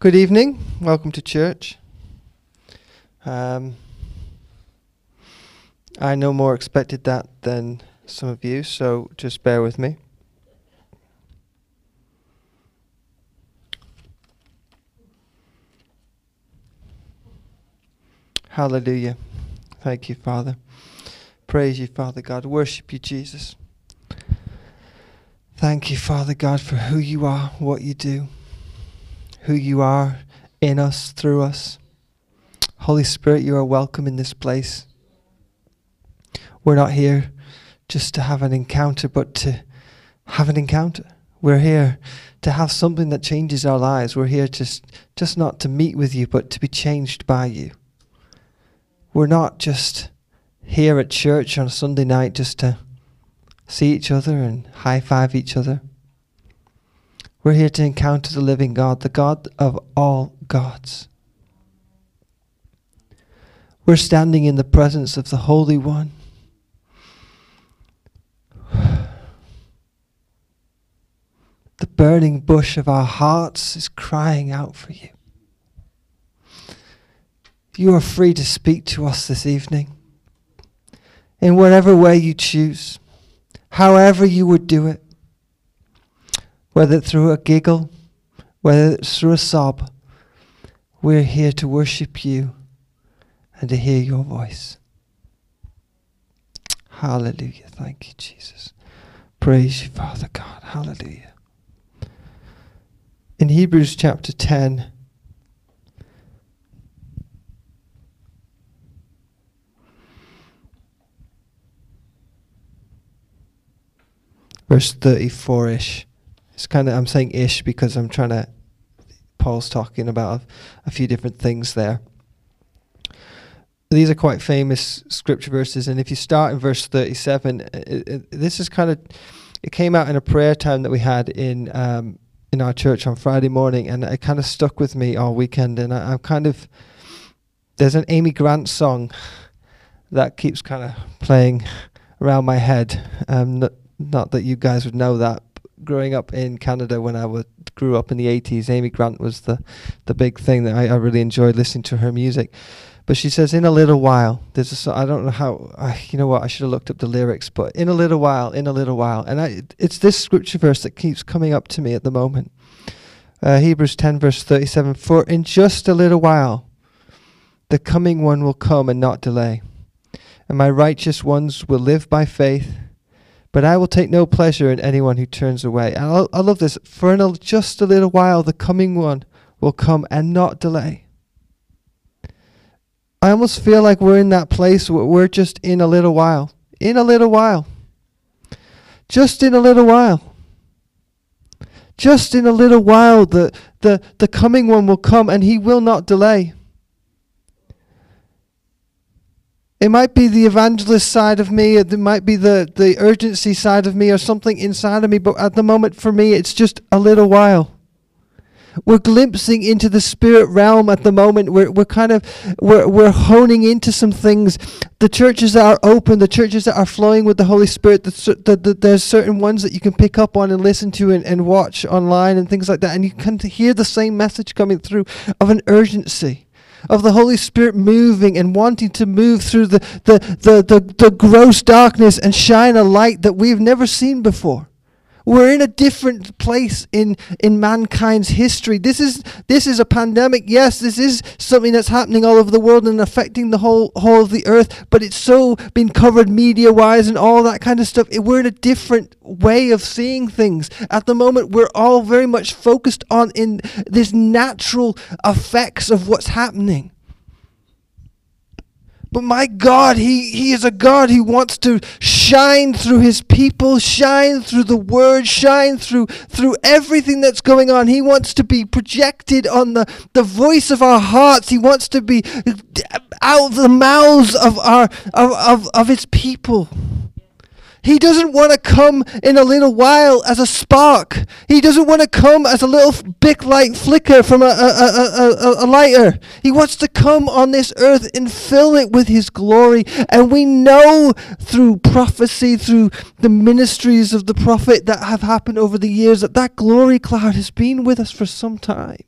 Good evening. Welcome to church. Um, I no more expected that than some of you, so just bear with me. Hallelujah. Thank you, Father. Praise you, Father God. Worship you, Jesus. Thank you, Father God, for who you are, what you do, who you are in us, through us. Holy Spirit, you are welcome in this place. We're not here just to have an encounter, but to have an encounter. We're here to have something that changes our lives. We're here just, just not to meet with you, but to be changed by you. We're not just here at church on a Sunday night just to see each other and high five each other. We're here to encounter the living God, the God of all gods. We're standing in the presence of the Holy One. The burning bush of our hearts is crying out for you. You are free to speak to us this evening in whatever way you choose, however you would do it, whether through a giggle, whether it's through a sob. We're here to worship you and to hear your voice. Hallelujah. Thank you, Jesus. Praise you, Father God. Hallelujah. In Hebrews chapter 10, verse 34 ish. It's kind of, I'm saying ish because I'm trying to, Paul's talking about a, a few different things there. These are quite famous scripture verses, and if you start in verse 37, it, it, this is kind of, it came out in a prayer time that we had in um, in our church on Friday morning, and it kind of stuck with me all weekend. And I, I'm kind of, there's an Amy Grant song that keeps kind of playing around my head. Um, not that you guys would know that. Growing up in Canada when I grew up in the 80s, Amy Grant was the, the big thing that I, I really enjoyed listening to her music. But she says, in a little while, there's a song, I don't know how, I, you know what, I should have looked up the lyrics, but in a little while, in a little while. And I, it's this scripture verse that keeps coming up to me at the moment. Uh, Hebrews 10, verse 37 For in just a little while, the coming one will come and not delay, and my righteous ones will live by faith but I will take no pleasure in anyone who turns away. And I, I love this. For in a, just a little while, the coming one will come and not delay. I almost feel like we're in that place where we're just in a little while. In a little while. Just in a little while. Just in a little while, the, the, the coming one will come and he will not delay. It might be the evangelist side of me, it might be the, the urgency side of me, or something inside of me, but at the moment for me, it's just a little while. We're glimpsing into the spirit realm at the moment. We're, we're kind of we're, we're honing into some things. The churches that are open, the churches that are flowing with the Holy Spirit, the, the, the, there's certain ones that you can pick up on and listen to and, and watch online and things like that. And you can hear the same message coming through of an urgency of the Holy Spirit moving and wanting to move through the, the, the, the, the gross darkness and shine a light that we've never seen before. We're in a different place in, in mankind's history. This is this is a pandemic. Yes, this is something that's happening all over the world and affecting the whole whole of the earth. But it's so been covered media wise and all that kind of stuff. We're in a different way of seeing things at the moment. We're all very much focused on in this natural effects of what's happening. But my God, he, he is a God He wants to shine through his people, shine through the word, shine through through everything that's going on. He wants to be projected on the, the voice of our hearts. He wants to be out of the mouths of our of, of, of his people. He doesn't want to come in a little while as a spark. He doesn't want to come as a little big light flicker from a, a, a, a, lighter. He wants to come on this earth and fill it with His glory. And we know through prophecy, through the ministries of the prophet that have happened over the years, that that glory cloud has been with us for some time.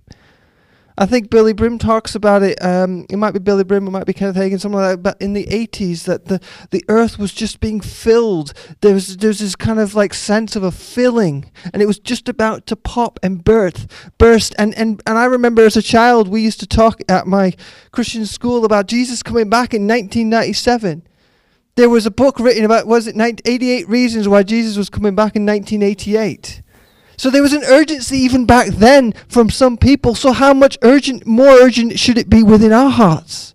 I think Billye Brim talks about it. Um, it might be Billye Brim, it might be Kenneth Hagin, something like that. But in the 80s, that the, the earth was just being filled. There was, there was this kind of like sense of a filling, and it was just about to pop and birth, burst. And, and, and I remember as a child, we used to talk at my Christian school about Jesus coming back in 1997. There was a book written about, was it 88 Reasons Why Jesus Was Coming Back in 1988. So there was an urgency even back then from some people. So how much urgent, more urgent should it be within our hearts?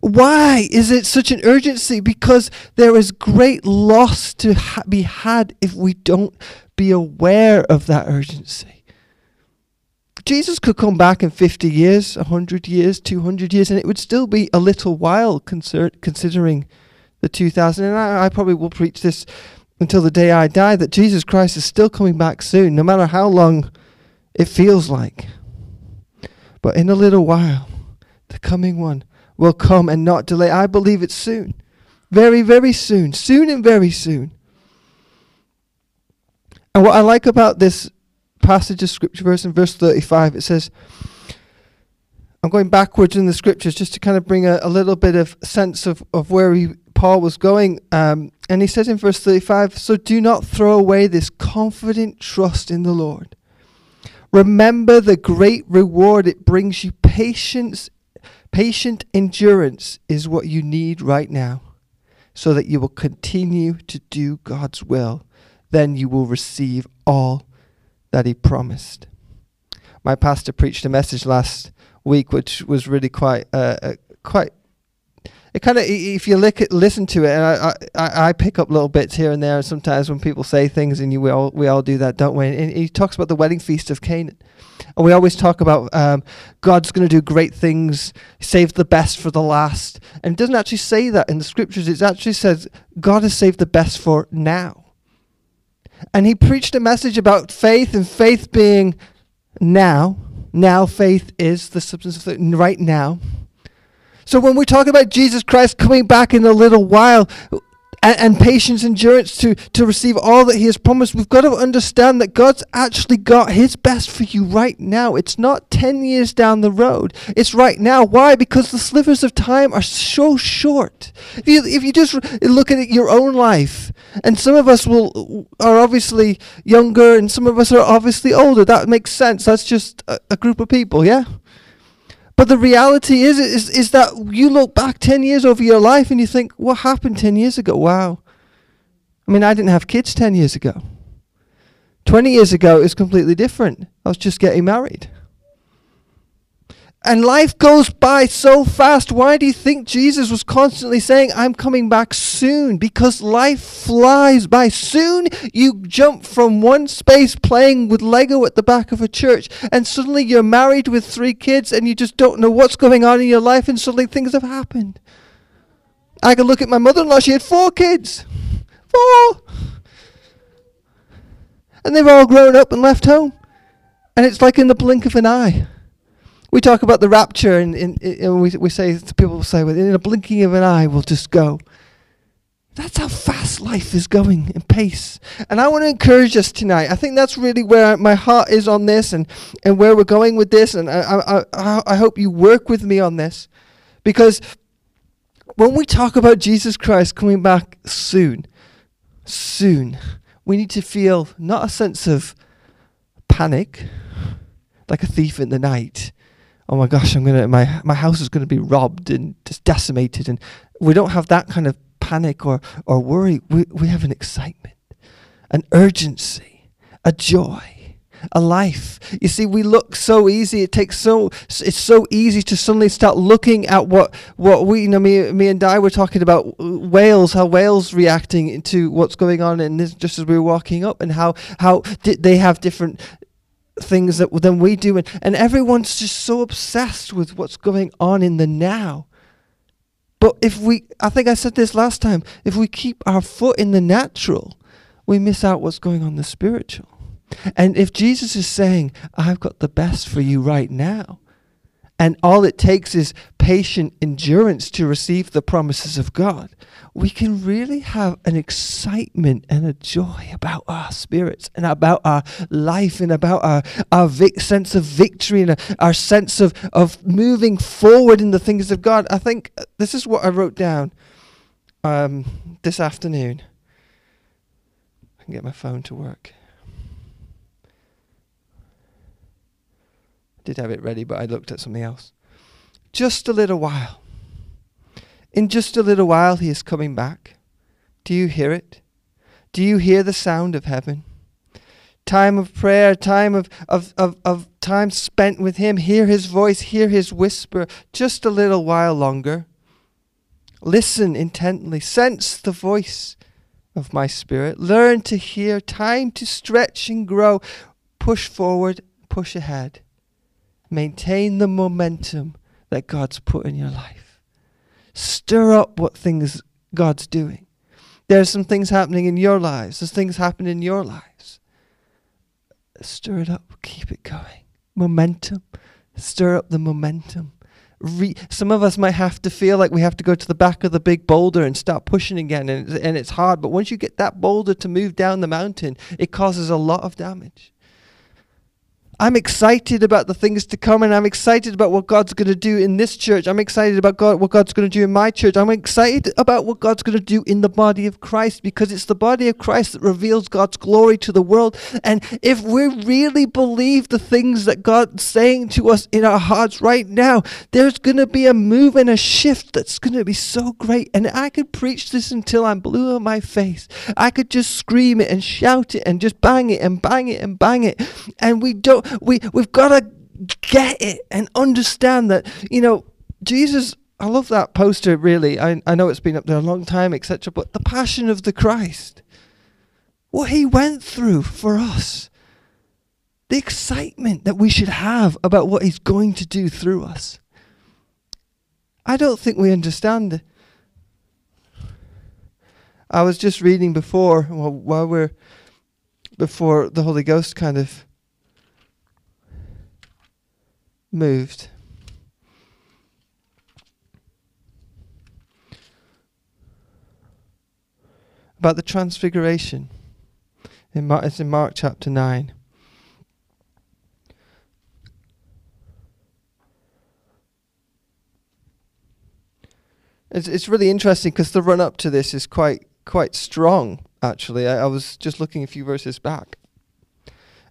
Why is it such an urgency? Because there is great loss to ha- be had if we don't be aware of that urgency. Jesus could come back in 50 years, 100 years, 200 years, and it would still be a little while considering the 2000. And I, I probably will preach this until the day I die that Jesus Christ is still coming back soon, no matter how long it feels like. But in a little while, the coming one will come and not delay. I believe it's soon. Very, very soon. Soon and very soon. And what I like about this passage of scripture verse in verse 35, it says, I'm going backwards in the scriptures just to kind of bring a, a little bit of sense of, of where we, Paul was going. Um, and he says in verse 35 So do not throw away this confident trust in the Lord. Remember the great reward it brings you. Patience, patient endurance is what you need right now, so that you will continue to do God's will. Then you will receive all that He promised. My pastor preached a message last week, which was really quite, uh, uh, quite it kind of if you look at, listen to it, and I, I I pick up little bits here and there. And Sometimes when people say things, and you we all we all do that, don't we? And he talks about the wedding feast of Canaan, and we always talk about um, God's going to do great things, save the best for the last, and it doesn't actually say that in the scriptures. It actually says God has saved the best for now. And he preached a message about faith and faith being now. Now faith is the substance of the right now so when we talk about Jesus Christ coming back in a little while, and, patience, endurance to, to receive all that He has promised, we've got to understand that God's actually got His best for you right now. It's not 10 years down the road, it's right now. Why? Because the slivers of time are so short. If you, if you just look at your own life, and some of us will are obviously younger, and some of us are obviously older, that makes sense. That's just a, a group of people, yeah? But the reality is, is, is that you look back 10 years over your life and you think, what happened 10 years ago? Wow. I mean, I didn't have kids 10 years ago. 20 years ago, it was completely different. I was just getting married. And life goes by so fast. Why do you think Jesus was constantly saying, I'm coming back soon? Because life flies by. Soon you jump from one space playing with Lego at the back of a church, and suddenly you're married with three kids, and you just don't know what's going on in your life, and suddenly things have happened. I can look at my mother in law, she had four kids. Four! And they've all grown up and left home. And it's like in the blink of an eye we talk about the rapture, and, and, and we, we say, people say, well, in a blinking of an eye, we'll just go. That's how fast life is going in pace. And I want to encourage us tonight. I think that's really where my heart is on this and, and where we're going with this. And I, I, I hope you work with me on this. Because when we talk about Jesus Christ coming back soon, soon, we need to feel not a sense of panic, like a thief in the night, oh my gosh, I'm gonna my my house is gonna be robbed and just decimated, and we don't have that kind of panic or or worry. We we have an excitement, an urgency, a joy. A life. You see, we look so easy. It takes so. It's so easy to suddenly start looking at what what we. You know, me, me and Di were talking about uh, Wales. How Wales reacting to what's going on, and just as we were walking up, and how how they have different things that than we do and, and everyone's just so obsessed with what's going on in the now. But if we i think i said this last time if we keep our foot in the natural we miss out what's going on in the spiritual. And if jesus is saying i've got the best for you right now and all it takes is patient endurance to receive the promises of God, we can really have an excitement and a joy about our spirits and about our life and about our, our vic- sense of victory and our sense of, of moving forward in the things of God. I think uh, this is what I wrote down um, this afternoon. I can get my phone to work. Did have it ready, but I looked at something else. Just a little while. In just a little while, he is coming back. Do you hear it? Do you hear the sound of heaven? Time of prayer, time of, of, of, of time spent with him. Hear his voice, hear his whisper. Just a little while longer. Listen intently. Sense the voice of my spirit. Learn to hear. Time to stretch and grow. Push forward, push ahead. Maintain the momentum that God's put in your life. Stir up what things God's doing. There's some things happening in your lives. There's things happening in your lives. Stir it up. Keep it going. Momentum. Stir up the momentum re- some of us might have to feel like we have to go to the back of the big boulder and start pushing again, and, and it's hard. But once you get that boulder to move down the mountain, it causes a lot of damage. I'm excited about the things to come and I'm excited about what God's going to do in this church. I'm excited about God, what God's going to do in my church. I'm excited about what God's going to do in the body of Christ because it's the body of Christ that reveals God's glory to the world. And if we really believe the things that God's saying to us in our hearts right now, there's going to be a move and a shift that's going to be so great. And I could preach this until I'm blue in my face. I could just scream it and shout it and just bang it and bang it and bang it. And we don't we we've got to get it and understand that you know Jesus. I love that poster. Really, I I know it's been up there a long time, etc. But the passion of the Christ, what he went through for us, the excitement that we should have about what he's going to do through us. I don't think we understand it. I was just reading before, well, while we're before the Holy Ghost kind of moved. About the transfiguration. In Mark, it's in Mark chapter 9. It's, it's really interesting because the run up to this is quite quite strong. Actually, I, I was just looking a few verses back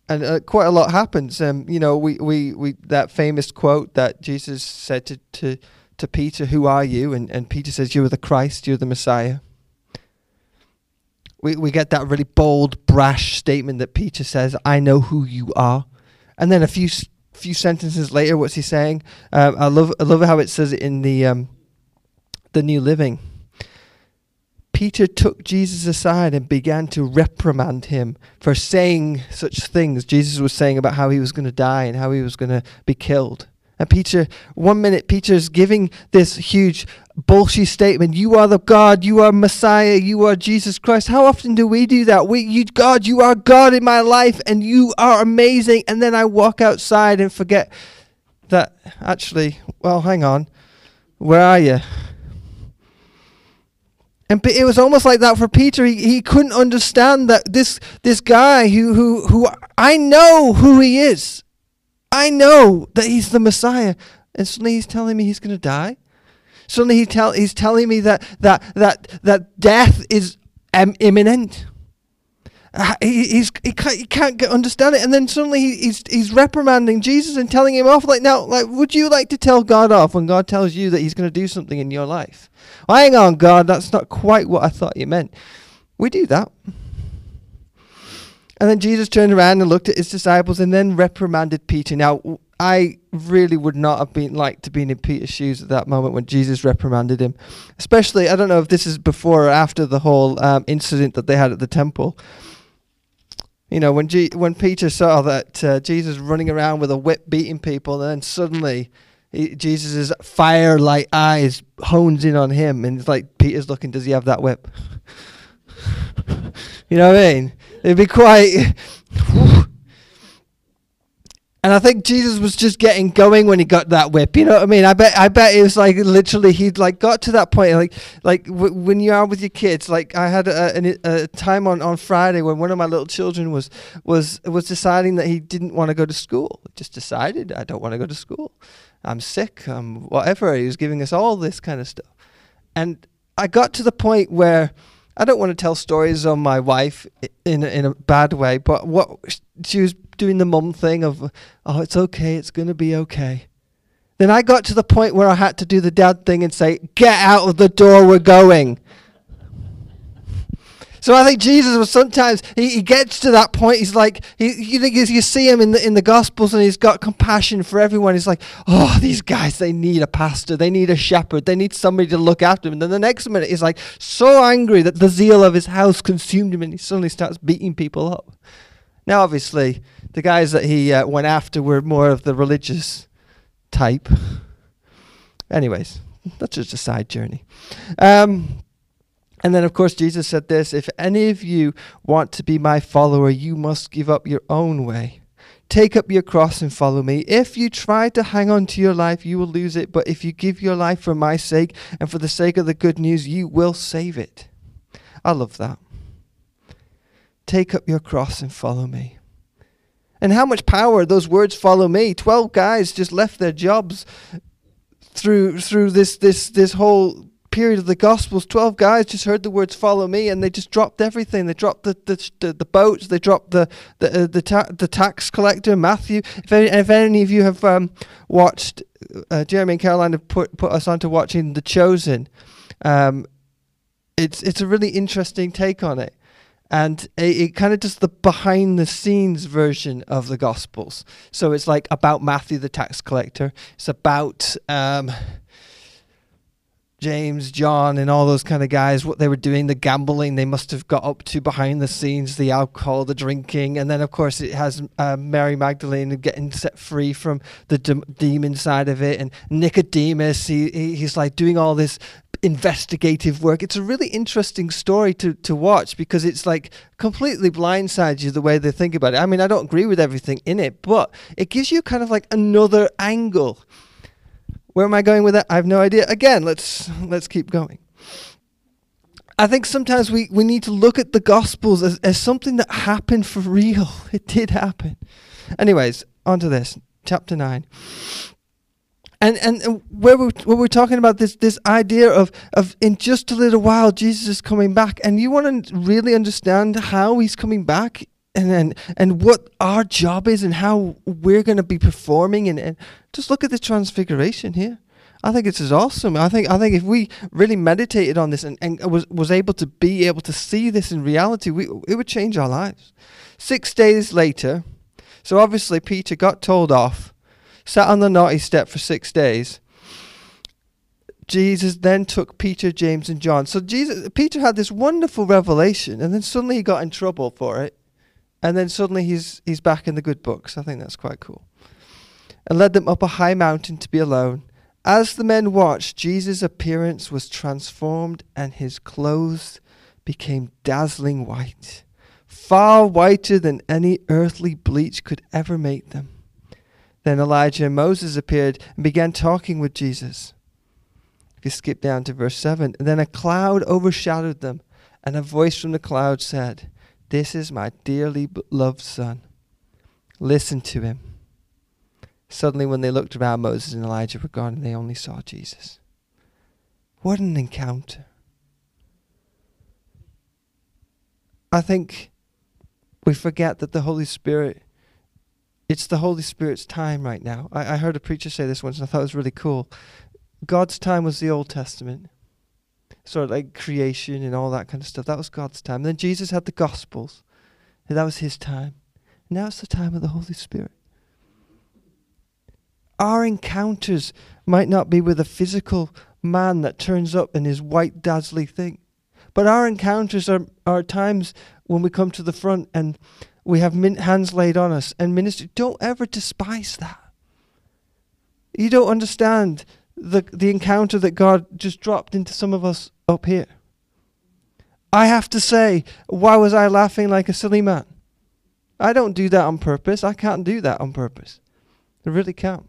and uh, quite a lot happens. Um, you know, we, we, we that famous quote that Jesus said to, to, to Peter, "Who are you?" and and Peter says, "You are the Christ. You're the Messiah." We we get that really bold, brash statement that Peter says, "I know who you are," and then a few few sentences later, what's he saying? Um, I love I love how it says it in the um, the New Living. Peter took Jesus aside and began to reprimand him for saying such things. Jesus was saying about how he was going to die and how he was going to be killed. And Peter, one minute, Peter's giving this huge bullshit statement. You are the God, you are Messiah, you are Jesus Christ. How often do we do that? We, you, God, you are God in my life and you are amazing. And then I walk outside and forget that actually, well, hang on, where are you? And it was almost like that for Peter. He, he couldn't understand that this this guy who, who who I know who he is. I know that he's the Messiah. And suddenly he's telling me he's going to die. Suddenly he tell, he's telling me that that that that death is um, imminent. Uh, he, he can't, he can't get, understand it, and then suddenly he, he's he's reprimanding Jesus and telling him off. Like now, like would you like to tell God off when God tells you that He's going to do something in your life? Well, hang on, God, that's not quite what I thought you meant. We do that. And then Jesus turned around and looked at his disciples and then reprimanded Peter. Now, I really would not have been like to be in Peter's shoes at that moment when Jesus reprimanded him. Especially, I don't know if this is before or after the whole um, incident that they had at the temple. You know, when G- when Peter saw that uh, Jesus running around with a whip beating people, and then suddenly Jesus' fire like eyes hones in on him, and it's like Peter's looking, does he have that whip? you know what I mean? It'd be quite. And I think Jesus was just getting going when he got that whip. You know what I mean? I bet. I bet it was like literally he'd like got to that point. Like like w- when you are with your kids. Like I had a, a, a, time on, on Friday when one of my little children was was was deciding that he didn't want to go to school. Just decided I don't want to go to school. I'm sick. I'm whatever. He was giving us all this kind of stuff, and I got to the point where I don't want to tell stories on my wife in in a bad way, but what she was doing the mum thing of, oh, it's okay, it's to be okay. Then I got to the point where I had to do the dad thing and say, get out of the door, we're going. So I think Jesus was sometimes he, he gets to that point. He's like he, you, you see him in the in the Gospels, and he's got compassion for everyone. He's like, oh, these guys, they need a pastor, they need a shepherd, they need somebody to look after them. And then the next minute, he's like so angry that the zeal of his house consumed him, and he suddenly starts beating people up. Now, obviously, the guys that he uh, went after were more of the religious type. Anyways, that's just a side journey. Um, and then, of course, Jesus said this If any of you want to be my follower, you must give up your own way. Take up your cross and follow me. If you try to hang on to your life, you will lose it. But if you give your life for my sake and for the sake of the good news, you will save it. I love that. Take up your cross and follow me. And how much power those words follow me. 12 guys just left their jobs through through this this this whole period of the gospels 12 guys just heard the words follow me and they just dropped everything. They dropped the the, the, the boats they dropped the the uh, the, ta- the tax collector matthew. If any, if any of you have um, watched uh, jeremy and caroline have put put us onto watching the chosen um, it's it's a really interesting take on it. And it, it kind of does the behind the scenes version of the gospels. So it's like about matthew the tax collector. It's about um, James, John, and all those kind of guys, what they were doing, the gambling they must have got up to behind the scenes, the alcohol, the drinking, and then of course it has uh, Mary Magdalene getting set free from the de- demon side of it, and Nicodemus, he, he he's like doing all this investigative work. It's a really interesting story to, to watch because it's like completely blindsides you the way they think about it. I mean, I don't agree with everything in it, but it gives you kind of like another angle. Where am I going with that? I have no idea. Again, let's let's keep going. I think sometimes we, we need to look at the Gospels as, as something that happened for real. It did happen. Anyways, on to this. Chapter 9 and and where we're, we're talking about this this idea of of in just a little while Jesus is coming back, and you want to really understand how he's coming back, and and and what our job is, and how we're going to be performing, and, and just look at the transfiguration here. I think this is awesome. I think I think if we really meditated on this and, and was was able to be able to see this in reality, we it would change our lives. Six days later, so obviously Peter got told off sat on the naughty step for six days. Jesus then took Peter, James, and John. So Jesus, Peter had this wonderful revelation, and then suddenly he got in trouble for it, and then suddenly he's he's back in the good books. I think that's quite cool. And led them up a high mountain to be alone. As the men watched, Jesus' appearance was transformed, and his clothes became dazzling white, far whiter than any earthly bleach could ever make them. Then Elijah and Moses appeared and began talking with Jesus. If you skip down to verse 7, then a cloud overshadowed them, and a voice from the cloud said, This is my dearly beloved Son. Listen to him. Suddenly, when they looked around, Moses and Elijah were gone, and they only saw Jesus. What an encounter! I think we forget that the Holy Spirit it's the Holy Spirit's time right now. I, I heard a preacher say this once and I thought it was really cool. God's time was the Old Testament. Sort of like creation and all that kind of stuff. That was God's time. Then Jesus had the Gospels. And that was his time. Now it's the time of the Holy Spirit. Our encounters might not be with a physical man that turns up in his white dazzling thing. But our encounters are, are times when we come to the front and we have min- hands laid on us and ministry. Don't ever despise that. You don't understand the, the encounter that God just dropped into some of us up here. I have to say, why was I laughing like a silly man? I don't do that on purpose. I can't do that on purpose. I really can't.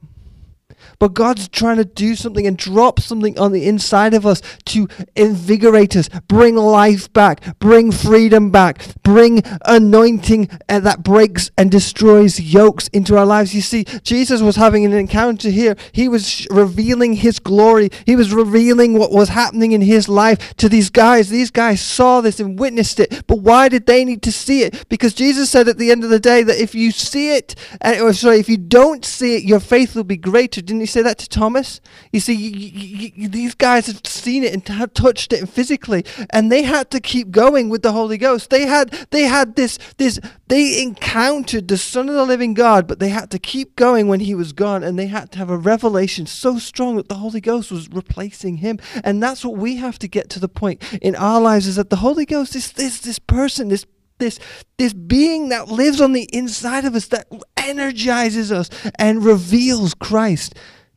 But God's trying to do something and drop something on the inside of us to invigorate us, bring life back, bring freedom back, bring anointing uh, that breaks and destroys yokes into our lives. You see, Jesus was having an encounter here. He was revealing his glory, he was revealing what was happening in his life to these guys. These guys saw this and witnessed it. But why did they need to see it? Because Jesus said at the end of the day that if you see it, uh, or sorry, if you don't see it, your faith will be greater didn't he say that to Thomas? You see, these guys had seen it and had touched it physically, and they had to keep going with the Holy Ghost. They had, they had this, this, they encountered the Son of the Living God, but they had to keep going when He was gone, and they had to have a revelation so strong that the Holy Ghost was replacing Him. And that's what we have to get to the point in our lives: is that the Holy Ghost is this, this person, this this this being that lives on the inside of us that energizes us and reveals Christ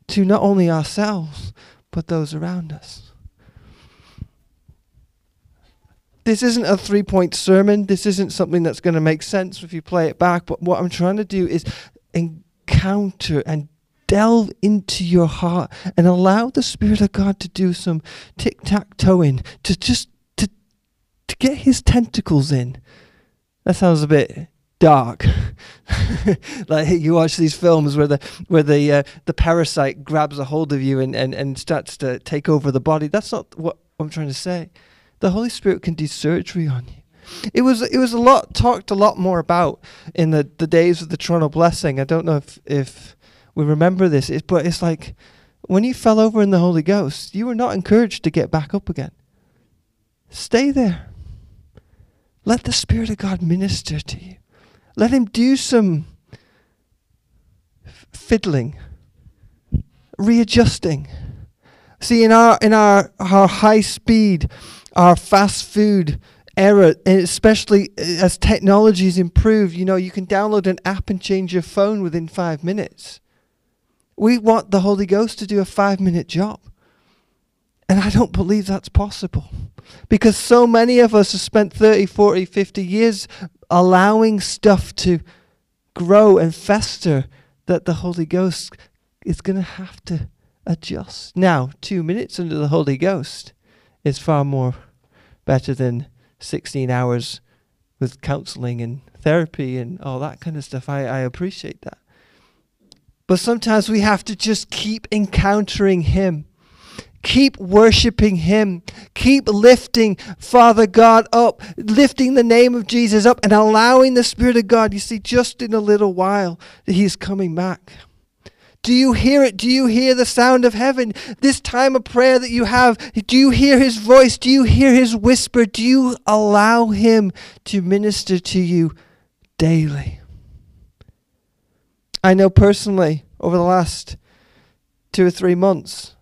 to not only ourselves but those around us. This isn't a three point sermon. This isn't something that's going to make sense if you play it back. But what I'm trying to do is encounter and delve into your heart and allow the Spirit of God to do some tic tac toeing, to just to, to get his tentacles in that sounds a bit dark. like you watch these films where the where the uh, the parasite grabs a hold of you and, and, and starts to take over the body. That's not what I'm trying to say. The Holy Spirit can do surgery on you. It was it was a lot talked a lot more about in the, the days of the Toronto blessing. I don't know if if we remember this, it, but it's like when you fell over in the Holy Ghost, you were not encouraged to get back up again. Stay there. Let the Spirit of God minister to you. Let Him do some fiddling, readjusting. See, in our in our our high speed, our fast food era, and especially as technology technology's improved, you know, you can download an app and change your phone within five minutes. We want the Holy Ghost to do a five minute job. And I don't believe that's possible. Because so many of us have spent 30, 40, 50 years allowing stuff to grow and fester that the Holy Ghost is going to have to adjust. Now, two minutes under the Holy Ghost is far more better than 16 hours with counseling and therapy and all that kind of stuff. I, I appreciate that. But sometimes we have to just keep encountering Him Keep worshiping Him. Keep lifting Father God up, lifting the name of Jesus up, and allowing the Spirit of God. You see, just in a little while, He's coming back. Do you hear it? Do you hear the sound of heaven? This time of prayer that you have, do you hear His voice? Do you hear His whisper? Do you allow Him to minister to you daily? I know personally over the last two or three months,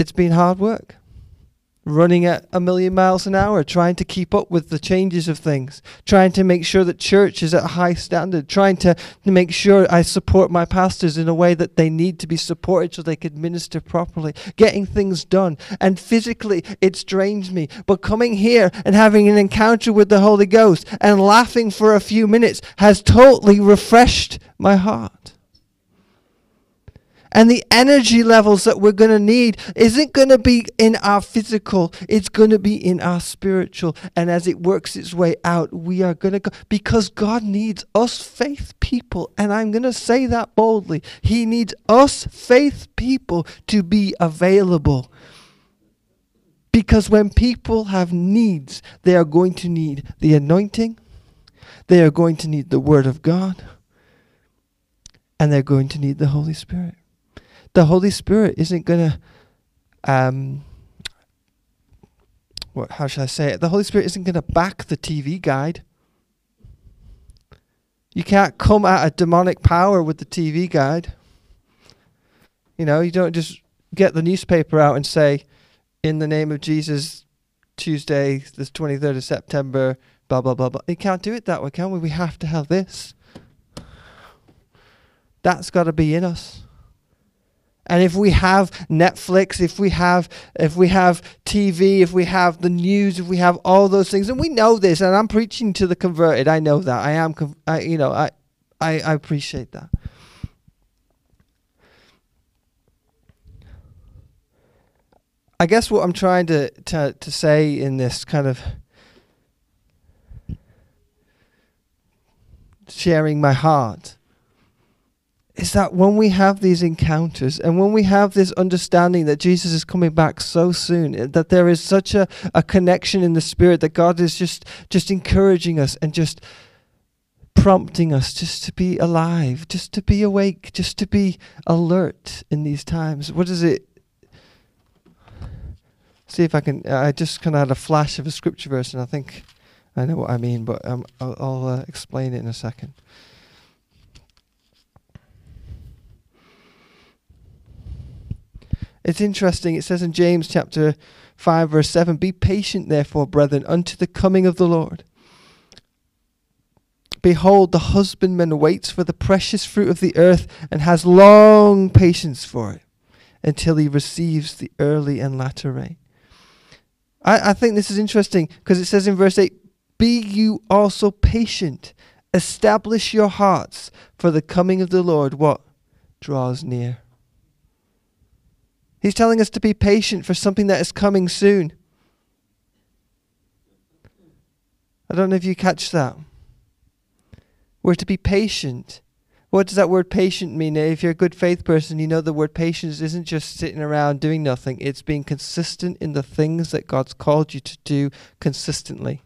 it's been hard work. Running at a million miles an hour, trying to keep up with the changes of things, trying to make sure that church is at a high standard, trying to, make sure I support my pastors in a way that they need to be supported so they could minister properly, getting things done. And physically, it drained me. But coming here and having an encounter with the Holy Ghost and laughing for a few minutes has totally refreshed my heart. And the energy levels that we're going to need isn't going to be in our physical, it's going to be in our spiritual. And as it works its way out, we are going to go because God needs us faith people. And I'm going to say that boldly. He needs us faith people to be available. Because when people have needs, they are going to need the anointing, they are going to need the Word of God, and they're going to need the Holy Spirit the Holy Spirit isn't going to, um, what, how should I say it? The Holy Spirit isn't going to back the TV guide. You can't come at a demonic power with the TV guide. You know, you don't just get the newspaper out and say, in the name of Jesus, Tuesday, the 23rd of September, blah, blah, blah, blah. You can't do it that way, can we? We have to have this. That's got to be in us. And if we have Netflix, if we have if we have TV, if we have the news, if we have all those things, and we know this, and I'm preaching to the converted. I know that. I am. I, you know. I, I I appreciate that. I guess what I'm trying to, to, to say in this kind of sharing my heart is that when we have these encounters and when we have this understanding that Jesus is coming back so soon, eh, that there is such a, a connection in the spirit that God is just just encouraging us and just prompting us just to be alive, just to be awake, just to be alert in these times. What is it? See if I can. I just kind of had a flash of a scripture verse, and I think I know what I mean, but um, I'll, I'll uh, explain it in a second. It's interesting. It says in James chapter 5, verse 7 Be patient, therefore, brethren, unto the coming of the Lord. Behold, the husbandman waits for the precious fruit of the earth and has long patience for it until he receives the early and latter rain. I, I think this is interesting because it says in verse 8 Be you also patient, establish your hearts, for the coming of the Lord, what? Draws near. He's telling us to be patient for something that is coming soon. I don't know if you catch that. We're to be patient. What does that word patient mean? Eh, if you're a good faith person, you know the word patience isn't just sitting around doing nothing, it's being consistent in the things that God's called you to do consistently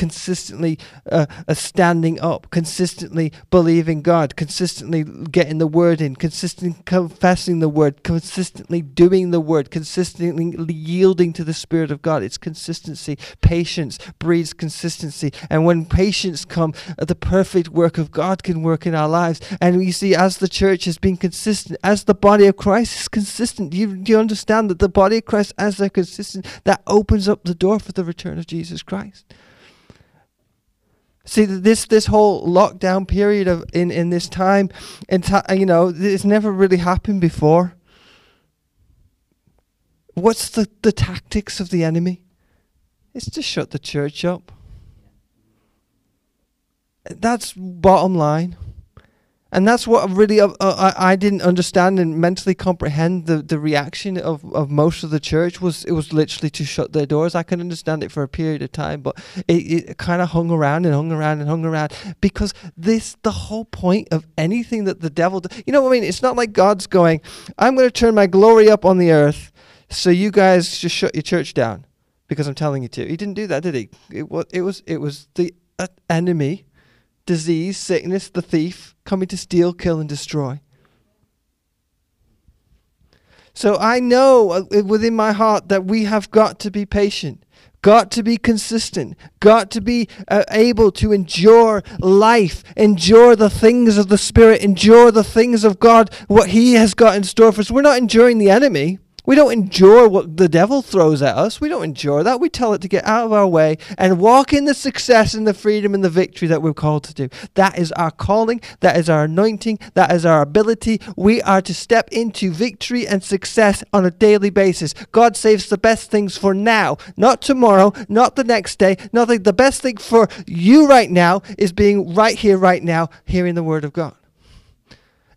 consistently uh, uh, standing up, consistently believing God, consistently getting the word in, consistently confessing the word, consistently doing the word, consistently yielding to the Spirit of God. It's consistency. Patience breeds consistency. And when patience comes, uh, the perfect work of God can work in our lives. And we see as the church has been consistent, as the body of Christ is consistent, you, you understand that the body of Christ, as they're consistent, that opens up the door for the return of Jesus Christ. See this this whole lockdown period of in in this time, and you know, it's never really happened before. What's the the tactics of the enemy? It's to shut the church up. That's bottom line. And that's what really uh, uh, I, didn't understand and mentally comprehend the, the reaction of, of most of the church was it was literally to shut their doors. I can understand it for a period of time, but it, it kind of hung around and hung around and hung around because this the whole point of anything that the devil you know what I mean? It's not like God's going, I'm going to turn my glory up on the earth, so you guys just shut your church down because I'm telling you to. He didn't do that, did he? It was it was it was the uh, enemy disease, sickness, the thief, coming to steal, kill, and destroy. So I know uh, within my heart that we have got to be patient, got to be consistent, got to be uh, able to endure life, endure the things of the Spirit, endure the things of God, what He has got in store for us. We're not enduring the enemy. We don't endure what the devil throws at us. We don't endure that. We tell it to get out of our way and walk in the success and the freedom and the victory that we're called to do. That is our calling. That is our anointing. That is our ability. We are to step into victory and success on a daily basis. God saves the best things for now, not tomorrow, not the next day. Nothing. The best thing for you right now is being right here, right now, hearing the word of God.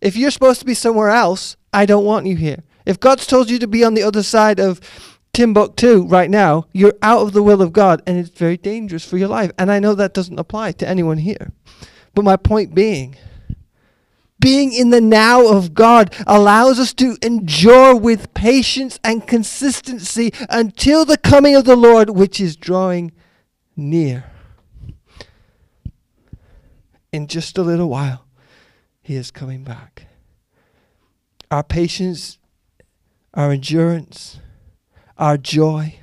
If you're supposed to be somewhere else, I don't want you here. If God's told you to be on the other side of Timbuktu right now, you're out of the will of God and it's very dangerous for your life. And I know that doesn't apply to anyone here. But my point being, being in the now of God allows us to endure with patience and consistency until the coming of the Lord, which is drawing near. In just a little while, He is coming back. Our patience our endurance, our joy,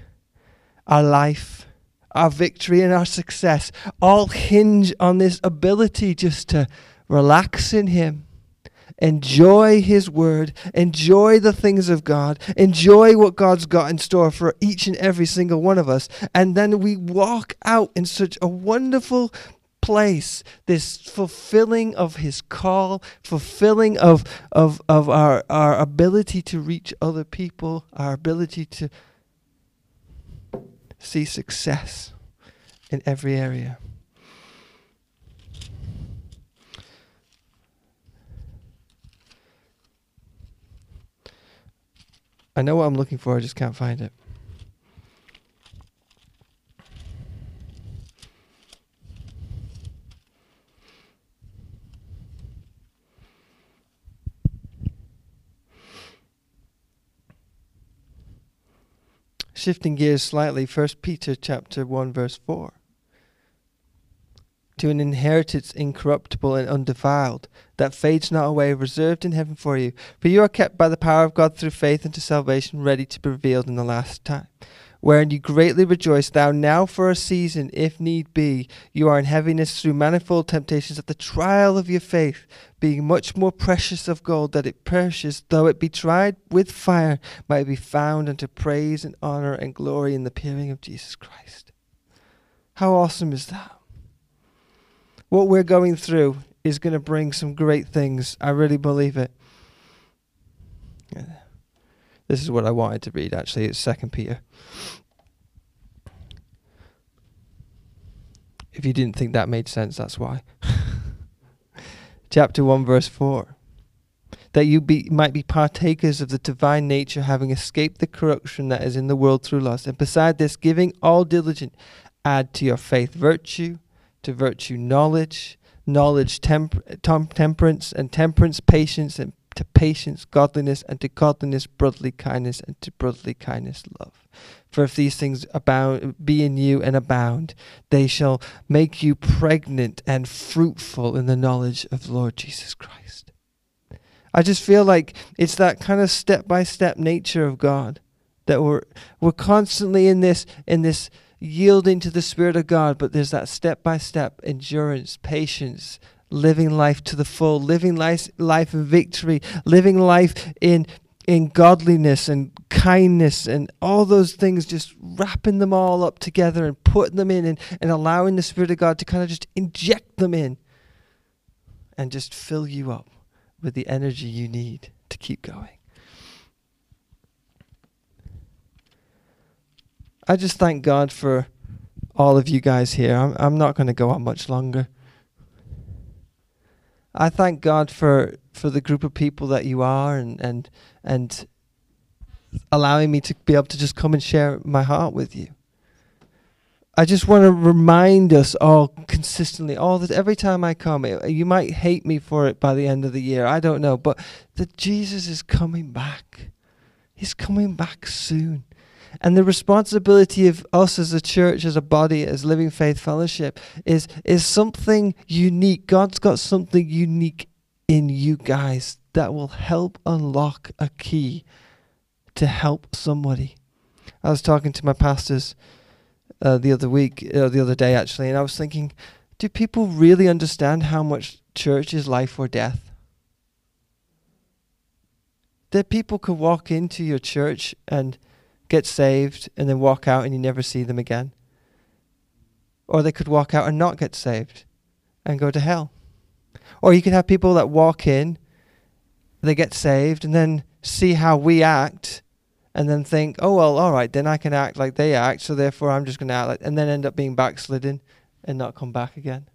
our life, our victory, and our success all hinge on this ability just to relax in Him. Enjoy His Word. Enjoy the things of God. Enjoy what God's got in store for each and every single one of us. And then we walk out in such a wonderful place, this fulfilling of his call, fulfilling of, of, of our, our ability to reach other people, our ability to see success in every area. I know what I'm looking for, I just can't find it. Shifting gears slightly, First Peter chapter 1 verse 4 to an inheritance incorruptible and undefiled, that fades not away, reserved in heaven for you. For you are kept by the power of God through faith unto salvation, ready to be revealed in the last time. Wherein you greatly rejoice, thou now for a season, if need be, you are in heaviness through manifold temptations, that the trial of your faith, being much more precious of gold, that it perishes, though it be tried with fire, might be found unto praise and honor and glory in the appearing of Jesus Christ. How awesome is that? what we're going through is going to bring some great things. I really believe it. Yeah. This is what I wanted to read actually. It's Second Peter. If you didn't think that made sense, that's why. Chapter 1 verse 4 that you be, might be partakers of the divine nature, having escaped the corruption that is in the world through lust. And beside this, giving all diligence, add to your faith virtue, to virtue knowledge, knowledge temper- temperance, and temperance patience, and to patience godliness, and to godliness brotherly kindness, and to brotherly kindness love. For if these things abound, be in you and abound, they shall make you pregnant and fruitful in the knowledge of the Lord Jesus Christ. I just feel like it's that kind of step by step nature of God that we're we're constantly in this in this yielding to the Spirit of God, but there's that step by step endurance, patience, living life to the full, living life, life in victory, living life in in godliness and kindness and all those things, just wrapping them all up together and putting them in and, and allowing the Spirit of God to kind of just inject them in and just fill you up with the energy you need to keep going. I just thank God for all of you guys here. I'm, I'm not going to go on much longer. I thank God for for the group of people that you are and and and allowing me to be able to just come and share my heart with you. I just want to remind us all consistently, all that every time I come, eh, you might hate me for it by the end of the year. I don't know, but that Jesus is coming back. He's coming back soon. And the responsibility of us as a church, as a body, as Living Faith Fellowship is, is something unique. God's got something unique in you guys that will help unlock a key to help somebody. I was talking to my pastors uh, the other week, uh, the other day actually, and I was thinking, do people really understand how much church is life or death? That people could walk into your church and get saved, and then walk out and you never see them again. Or they could walk out and not get saved and go to hell. Or you could have people that walk in, they get saved, and then see how we act, and then think, oh, well, all right, then I can act like they act, so therefore I'm just going to act like, and then end up being backslidden and not come back again.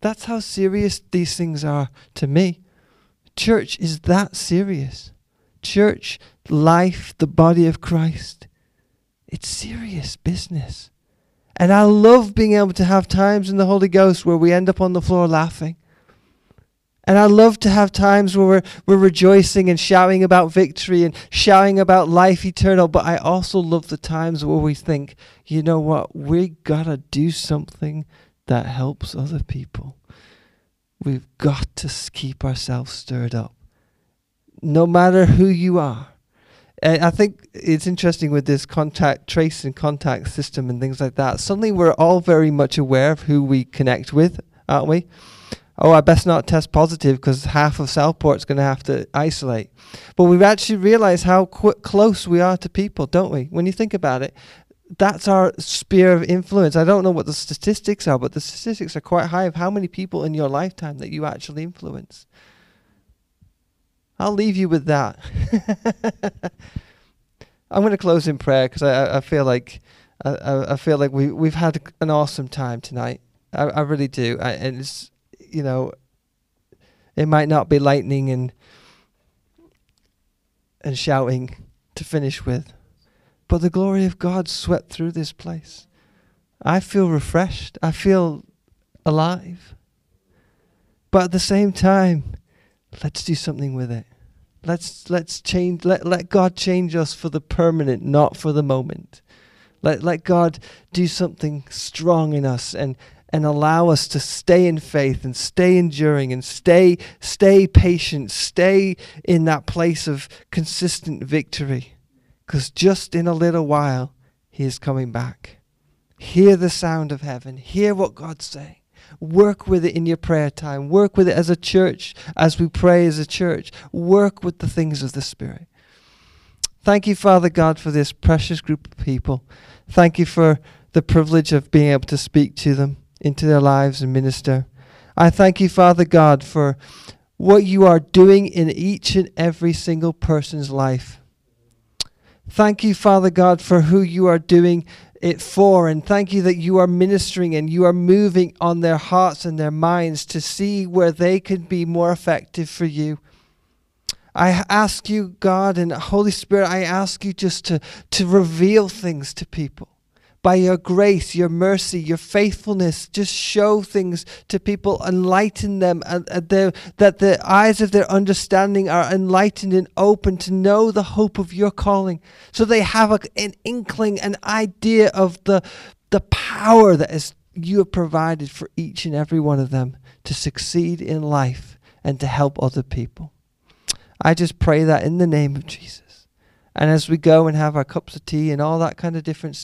That's how serious these things are to me. Church is that serious. Church, life, the body of Christ, it's serious business. And I love being able to have times in the Holy Ghost where we end up on the floor laughing. And I love to have times where we're, we're rejoicing and shouting about victory and shouting about life eternal. But I also love the times where we think, you know what, we got to do something that helps other people. We've got to keep ourselves stirred up. No matter who you are, And I think it's interesting with this contact trace and contact system and things like that. Suddenly, we're all very much aware of who we connect with, aren't we? Oh, I best not test positive because half of Southport's going to have to isolate. But we've actually realized how qu- close we are to people, don't we? When you think about it, that's our sphere of influence. I don't know what the statistics are, but the statistics are quite high of how many people in your lifetime that you actually influence. I'll leave you with that. I'm going to close in prayer because I, I feel like I, I feel like we we've had an awesome time tonight. I, I really do, I, and it's you know, it might not be lightning and and shouting to finish with. But the glory of God swept through this place. I feel refreshed. I feel alive. But at the same time, let's do something with it. Let's let's change let, let God change us for the permanent, not for the moment. Let let God do something strong in us and and allow us to stay in faith and stay enduring and stay stay patient, stay in that place of consistent victory. Because just in a little while he is coming back. Hear the sound of heaven. Hear what God's saying. Work with it in your prayer time. Work with it as a church, as we pray as a church. Work with the things of the Spirit. Thank you, Father God, for this precious group of people. Thank you for the privilege of being able to speak to them into their lives and minister. I thank you, Father God, for what you are doing in each and every single person's life. Thank you, Father God, for who you are doing it for. And thank you that you are ministering and you are moving on their hearts and their minds to see where they can be more effective for you. I ask you, God and Holy Spirit, I ask you just to, to reveal things to people by your grace, your mercy, your faithfulness, just show things to people, enlighten them, and, and that the eyes of their understanding are enlightened and open to know the hope of your calling. So they have a, an inkling, an idea of the, the power that is, you have provided for each and every one of them to succeed in life and to help other people. I just pray that in the name of Jesus. And as we go and have our cups of tea and all that kind of different